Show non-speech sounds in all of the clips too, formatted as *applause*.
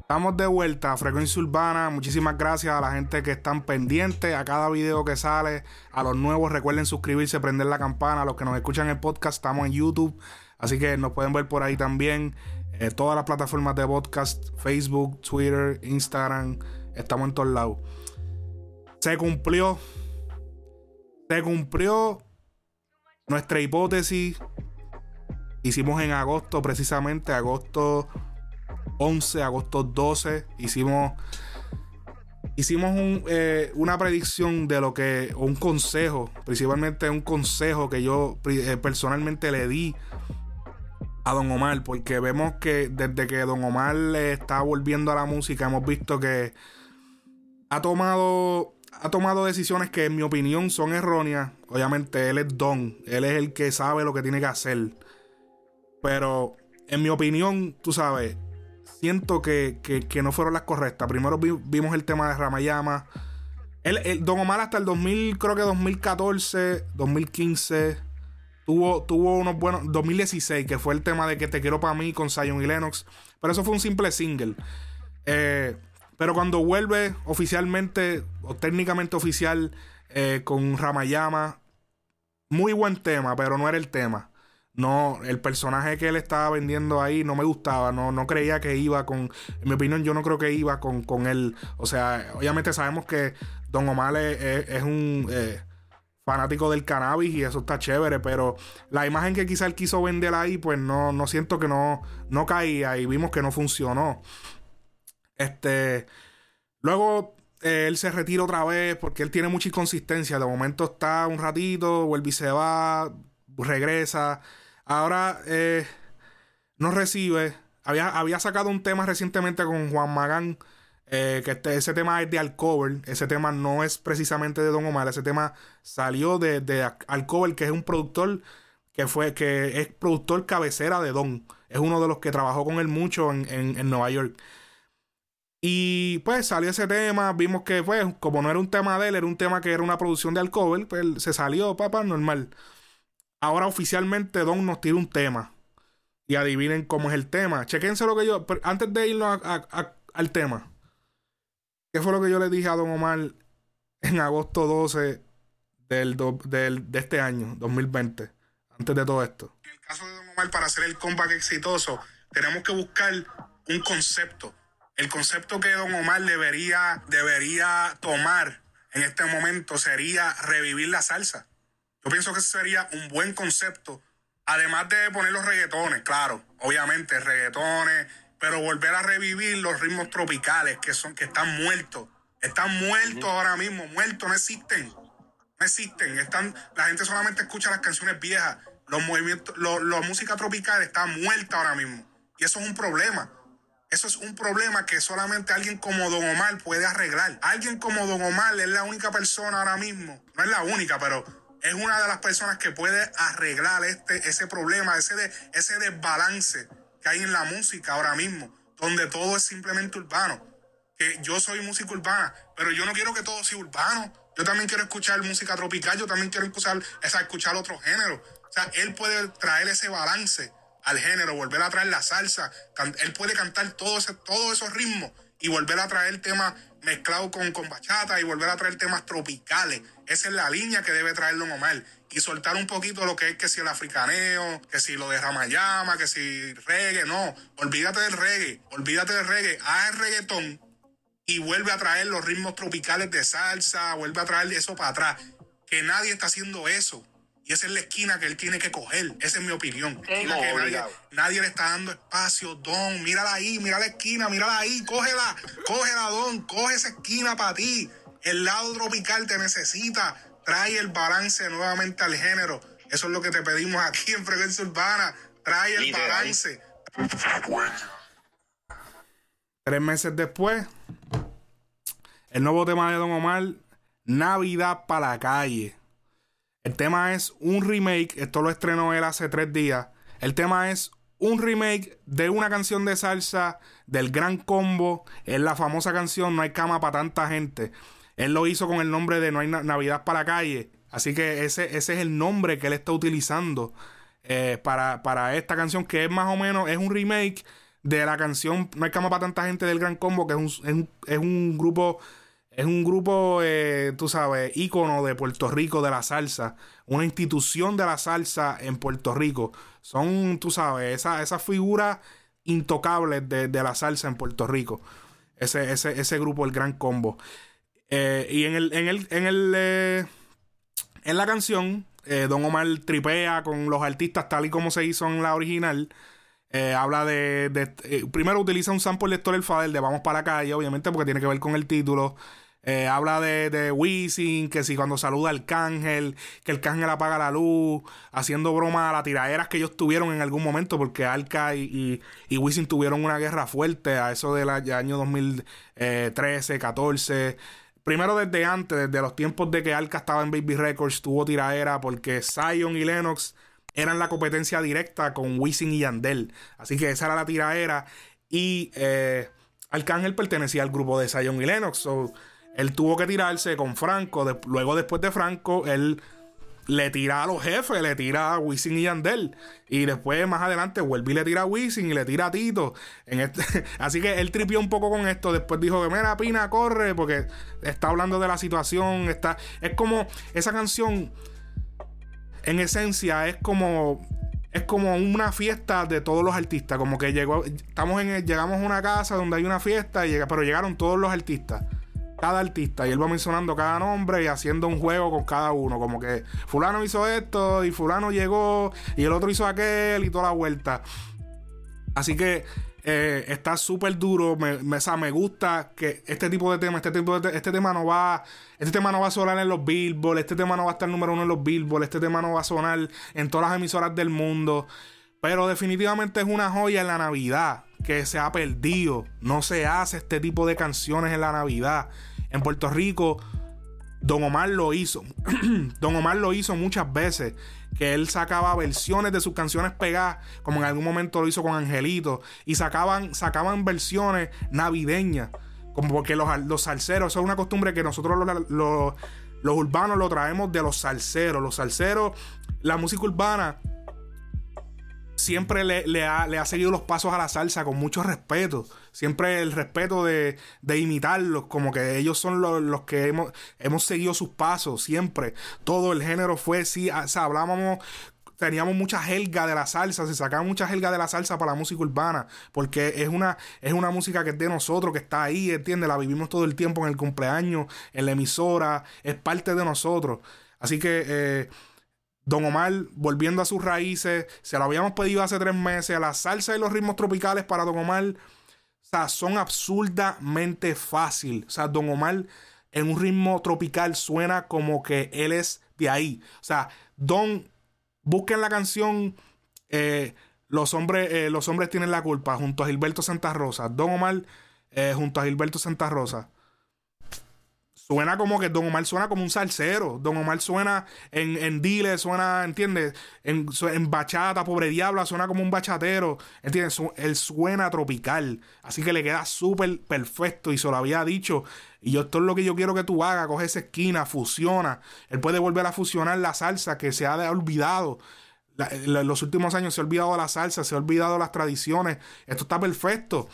Estamos de vuelta a Frecuencia Urbana. Muchísimas gracias a la gente que están pendientes a cada video que sale. A los nuevos, recuerden suscribirse, prender la campana. A los que nos escuchan en podcast, estamos en YouTube. Así que nos pueden ver por ahí también. Eh, todas las plataformas de podcast: Facebook, Twitter, Instagram. Estamos en todos lados. Se cumplió. Se cumplió nuestra hipótesis. Hicimos en agosto, precisamente, agosto 11, agosto 12, hicimos, hicimos eh, una predicción de lo que, o un consejo, principalmente un consejo que yo eh, personalmente le di a Don Omar, porque vemos que desde que Don Omar está volviendo a la música, hemos visto que ha tomado, ha tomado decisiones que en mi opinión son erróneas. Obviamente él es Don, él es el que sabe lo que tiene que hacer. Pero en mi opinión, tú sabes, siento que, no fueron las correctas. Primero vimos el tema de Ramayama. El, Don Omar hasta el 2000, creo que 2014, 2015, tuvo, tuvo unos buenos... 2016, que fue el tema de que te quiero para mí con Zion y Lennox. Pero eso fue un simple single. Eh, pero cuando vuelve oficialmente, o técnicamente oficial, eh, con Ramayama, muy buen tema, pero no era el tema no, el personaje que él estaba vendiendo ahí no me gustaba, no, no creía que iba con, en mi opinión yo no creo que iba con, con él, o sea, obviamente sabemos que Don Omar es, un eh, fanático del cannabis y eso está chévere, pero la imagen que quizá él quiso vender ahí, pues no, no siento que no, no caía y vimos que no funcionó. Este, luego eh, él se retira otra vez porque él tiene mucha inconsistencia, de momento está un ratito, vuelve y se va, regresa. Ahora eh, no recibe. Había, había sacado un tema recientemente con Juan Magán. Eh, que este, ese tema es de Alcover. Ese tema no es precisamente de Don Omar. Ese tema salió de, de Alcover, que es un productor que fue, que es productor cabecera de Don. Es uno de los que trabajó con él mucho en, en, Nueva York. Y pues salió ese tema, vimos que pues como no era un tema de él, era un tema que era una producción de Alcover, pues se salió, papá, normal. Ahora oficialmente Don nos tira un tema. Y adivinen cómo es el tema. Chequense lo que yo. Antes de irnos al tema. ¿Qué fue lo que yo le dije a Don Omar en agosto 12 del, de este año, 2020? Antes de todo esto. En el caso de Don Omar, para hacer el comeback exitoso, tenemos que buscar un concepto. El concepto que Don Omar debería, debería tomar en este momento sería revivir la salsa. Yo pienso que sería un buen concepto. Además de poner los reggaetones, claro, obviamente reggaetones, pero volver a revivir los ritmos tropicales que son que están muertos. Están muertos ahora mismo, muertos, no existen. No existen. Están, la gente solamente escucha las canciones viejas. Los movimientos, la música tropical está muerta ahora mismo. Y eso es un problema. Eso es un problema que solamente alguien como Don Omar puede arreglar. Alguien como Don Omar es la única persona ahora mismo. No es la única, pero es una de las personas que puede arreglar este, ese problema, ese, de, ese desbalance que hay en la música ahora mismo, donde todo es simplemente urbano. Que yo soy música urbana, pero yo no quiero que todo sea urbano. Yo también quiero escuchar música tropical, yo también quiero escuchar, escuchar otro género. O sea, él puede traer ese balance al género, volver a traer la salsa. Él puede cantar todos esos ritmos y volver a traer temas mezclados con, con bachata y volver a traer temas tropicales. Esa es la línea que debe traer Don Omar. Y soltar un poquito lo que es que si el africaneo, que si lo de Ramayama, que si reggae. No, olvídate del reggae, olvídate del reggae. Haz el reggaetón y vuelve a traer los ritmos tropicales de salsa, vuelve a traer eso para atrás. Que nadie está haciendo eso. Y esa es la esquina que él tiene que coger. Esa es mi opinión. nadie, le está dando espacio. Don, mírala ahí, mira la esquina, mírala ahí, cógela, cógela, Don, coge esa esquina para ti. El lado tropical te necesita. Trae el balance nuevamente al género. Eso es lo que te pedimos aquí en Frecuencia Urbana. Trae el balance. Tres meses después, el nuevo tema de Don Omar, Navidad para la calle. El tema es un remake, esto lo estrenó él hace tres días. El tema es un remake de una canción de salsa del Gran Combo. Es la famosa canción No hay cama para tanta gente. Él lo hizo con el nombre de No hay Navidad para la calle. Así que ese, ese es el nombre que él está utilizando eh, para, para esta canción que es más o menos, es un remake de la canción No hay cama para tanta gente del Gran Combo, que es un, es un, es un grupo, es un grupo, eh, tú sabes, ícono de Puerto Rico de la salsa, una institución de la salsa en Puerto Rico. Son, tú sabes, esas esa figuras intocables de, de, la salsa en Puerto Rico. Ese, ese, ese grupo, el Gran Combo. Eh, y en el, en el, en el, eh, en la canción, Don Omar tripea con los artistas tal y como se hizo en la original. Habla de. de primero utiliza un sample lector el Fader de Vamos para la calle, obviamente, porque tiene que ver con el título. Eh, habla de, de Wisin, que si cuando saluda al cángel, que el cángel apaga la luz, haciendo broma a las tiraderas que ellos tuvieron en algún momento, porque Alca y, y, tuvieron una guerra fuerte a eso del año 2013, 14. Primero desde antes, desde los tiempos de que Alca estaba en Baby Records, tuvo tiradera porque Zion y Lennox eran la competencia directa con Wisin y Yandel. Así que esa era la tiraera. Y eh, Arcángel pertenecía al grupo de Zion y Lennox. So, él tuvo que tirarse con Franco. Luego, después de Franco, él le tira a los jefes, le tira a Wisin y Yandel. Y después, más adelante, vuelve y le tira a Wisin y le tira a Tito. Este, *laughs* así que él tripió un poco con esto. Después dijo que, mira, Pina, corre, porque está hablando de la situación. Está, es como esa canción en esencia es como es como una fiesta de todos los artistas, como que llegó estamos en llegamos a una casa donde hay una fiesta pero llegaron todos los artistas. Cada artista y él va mencionando cada nombre y haciendo un juego con cada uno, como que fulano hizo esto y fulano llegó y el otro hizo aquel y toda la vuelta. Así que eh, está súper duro. Me, me, me, gusta que este tipo de tema, este tipo de este tema no va, este tema no va a sonar en los Billboard, este tema no va a estar número uno en los Billboard, este tema no va a sonar en todas las emisoras del mundo. Pero definitivamente es una joya en la Navidad que se ha perdido. No se hace este tipo de canciones en la Navidad. En Puerto Rico, Don Omar lo hizo. *clears throat* Don Omar lo hizo muchas veces que él sacaba versiones de sus canciones pegadas, como en algún momento lo hizo con Angelito, y sacaban, sacaban versiones navideñas, como porque los, los salseros, eso es una costumbre que nosotros los, los, los urbanos lo traemos de los salseros, los salseros, la música urbana siempre le, le, ha, le, ha, seguido los pasos a la salsa con mucho respeto. Siempre el respeto de, de imitarlos, como que ellos son los, los, que hemos, hemos seguido sus pasos, siempre. Todo el género fue, sí, sea, hablábamos teníamos mucha helga de la salsa, se sacaba mucha helga de la salsa para la música urbana, porque es una, es una música que es de nosotros, que está ahí, ¿entiendes? La vivimos todo el tiempo en el cumpleaños, en la emisora, es parte de nosotros. Así que eh, Don Omar, volviendo a sus raíces, se lo habíamos pedido hace tres meses. La salsa y los ritmos tropicales para Don Omar o sea, son absurdamente fácil. O sea, Don Omar en un ritmo tropical suena como que él es de ahí. O sea, Don, busquen la canción eh, los, hombres, eh, los hombres tienen la culpa junto a Gilberto Santa Rosa. Don Omar eh, junto a Gilberto Santa Rosa suena como que Don Omar suena como un salsero. Don Omar suena en, en Dile, suena, ¿entiendes? En, en, bachata, pobre diabla, suena como un bachatero. ¿Entiendes? Él suena tropical. Así que le queda súper perfecto. Y se lo había dicho. Y yo, esto es lo que yo quiero que tú hagas. Coge esa esquina, fusiona. Él puede volver a fusionar la salsa que se ha olvidado. en los últimos años se ha olvidado la salsa, se ha olvidado las tradiciones. Esto está perfecto.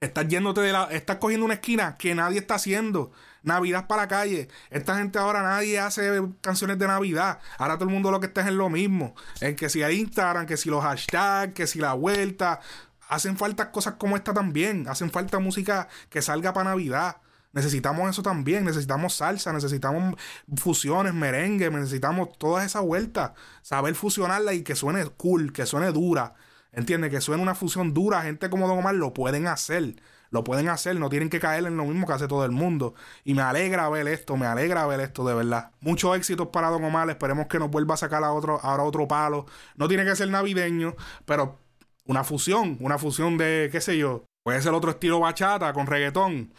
Estás yéndote de la. Estás cogiendo una esquina que nadie está haciendo. Navidad para la calle. Esta gente ahora nadie hace canciones de Navidad. Ahora todo el mundo lo que está es en lo mismo. En que si hay Instagram, que si los hashtags, que si la vuelta. Hacen falta cosas como esta también. Hacen falta música que salga para Navidad. Necesitamos eso también. Necesitamos salsa, necesitamos fusiones, merengue, necesitamos toda esa vuelta. Saber fusionarla y que suene cool, que suene dura. ¿Entiendes? Que suene una fusión dura. Gente como Don Omar lo pueden hacer. Lo pueden hacer, no tienen que caer en lo mismo que hace todo el mundo. Y me alegra ver esto, me alegra ver esto de verdad. Muchos éxitos para Don Omar, esperemos que nos vuelva a sacar a otro, ahora otro palo. No tiene que ser navideño, pero una fusión, una fusión de, qué sé yo, puede ser otro estilo bachata con reggaetón,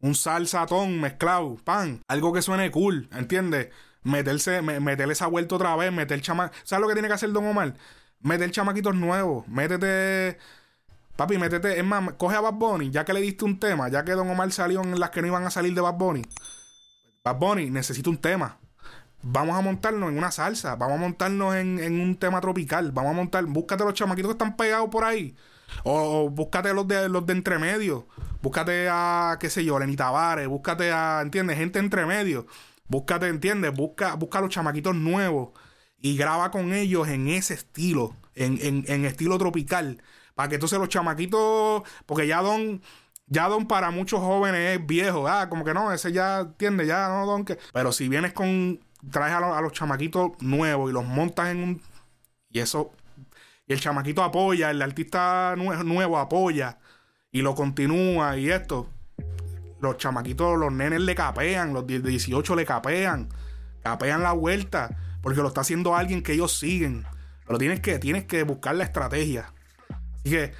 un salsatón mezclado, pan, algo que suene cool, ¿entiendes? Meterse, meterle esa vuelta otra vez, meter chama... ¿Sabes lo que tiene que hacer Don Omar? Meter chamaquitos nuevos, métete Papi, métete, es más, coge a Bad Bunny, ya que le diste un tema, ya que Don Omar salió en las que no iban a salir de Bad Bunny. Bad Bunny necesita un tema. vamos a montarnos en una salsa, vamos a montarnos en, un tema tropical, vamos a montar, búscate los chamaquitos que están pegados por ahí. O, búscate los de los de entremedio. Búscate a, qué sé yo, Lenny Tavares. Búscate a, ¿entiendes? Gente entremedio. Búscate, ¿entiendes? Busca, busca los chamaquitos nuevos. Y graba con ellos en ese estilo. En, en, en estilo tropical. Para que entonces los chamaquitos. Porque ya Don. Ya Don para muchos jóvenes es viejo. Ah, como que no, ese ya, ¿entiendes? Ya no, Don. Que... Pero si vienes con. Traes a, a los chamaquitos nuevos y los montas en un. Y eso y el chamaquito apoya, el artista nuevo apoya y lo continúa y esto. Los chamaquitos, los nenes le capean, los de 18 le capean, capean la vuelta, porque lo está haciendo alguien que ellos siguen. Pero tienes que, tienes que buscar la estrategia. Así que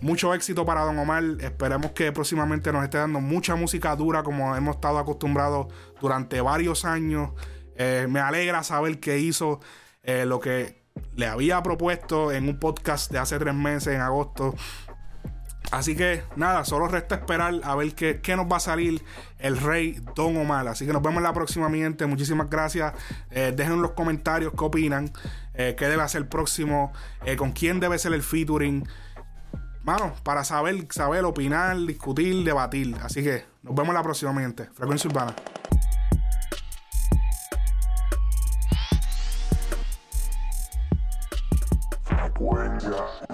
mucho éxito para Don Omar. Esperemos que próximamente nos esté dando mucha música dura como hemos estado acostumbrados durante varios años. Eh, me alegra saber que hizo eh, lo que le había propuesto en un podcast de hace tres meses, en agosto. Así que nada, solo resta esperar a ver qué, nos va a salir el rey Don Omar. Así que nos vemos la próxima, mi gente. Muchísimas gracias. Eh, dejen en los comentarios qué opinan, eh, qué debe hacer el próximo, eh, con quién debe ser el featuring. Mano, para saber, saber, opinar, discutir, debatir. Así que nos vemos la próxima, mi gente. Frecuencia Urbana. Cuenca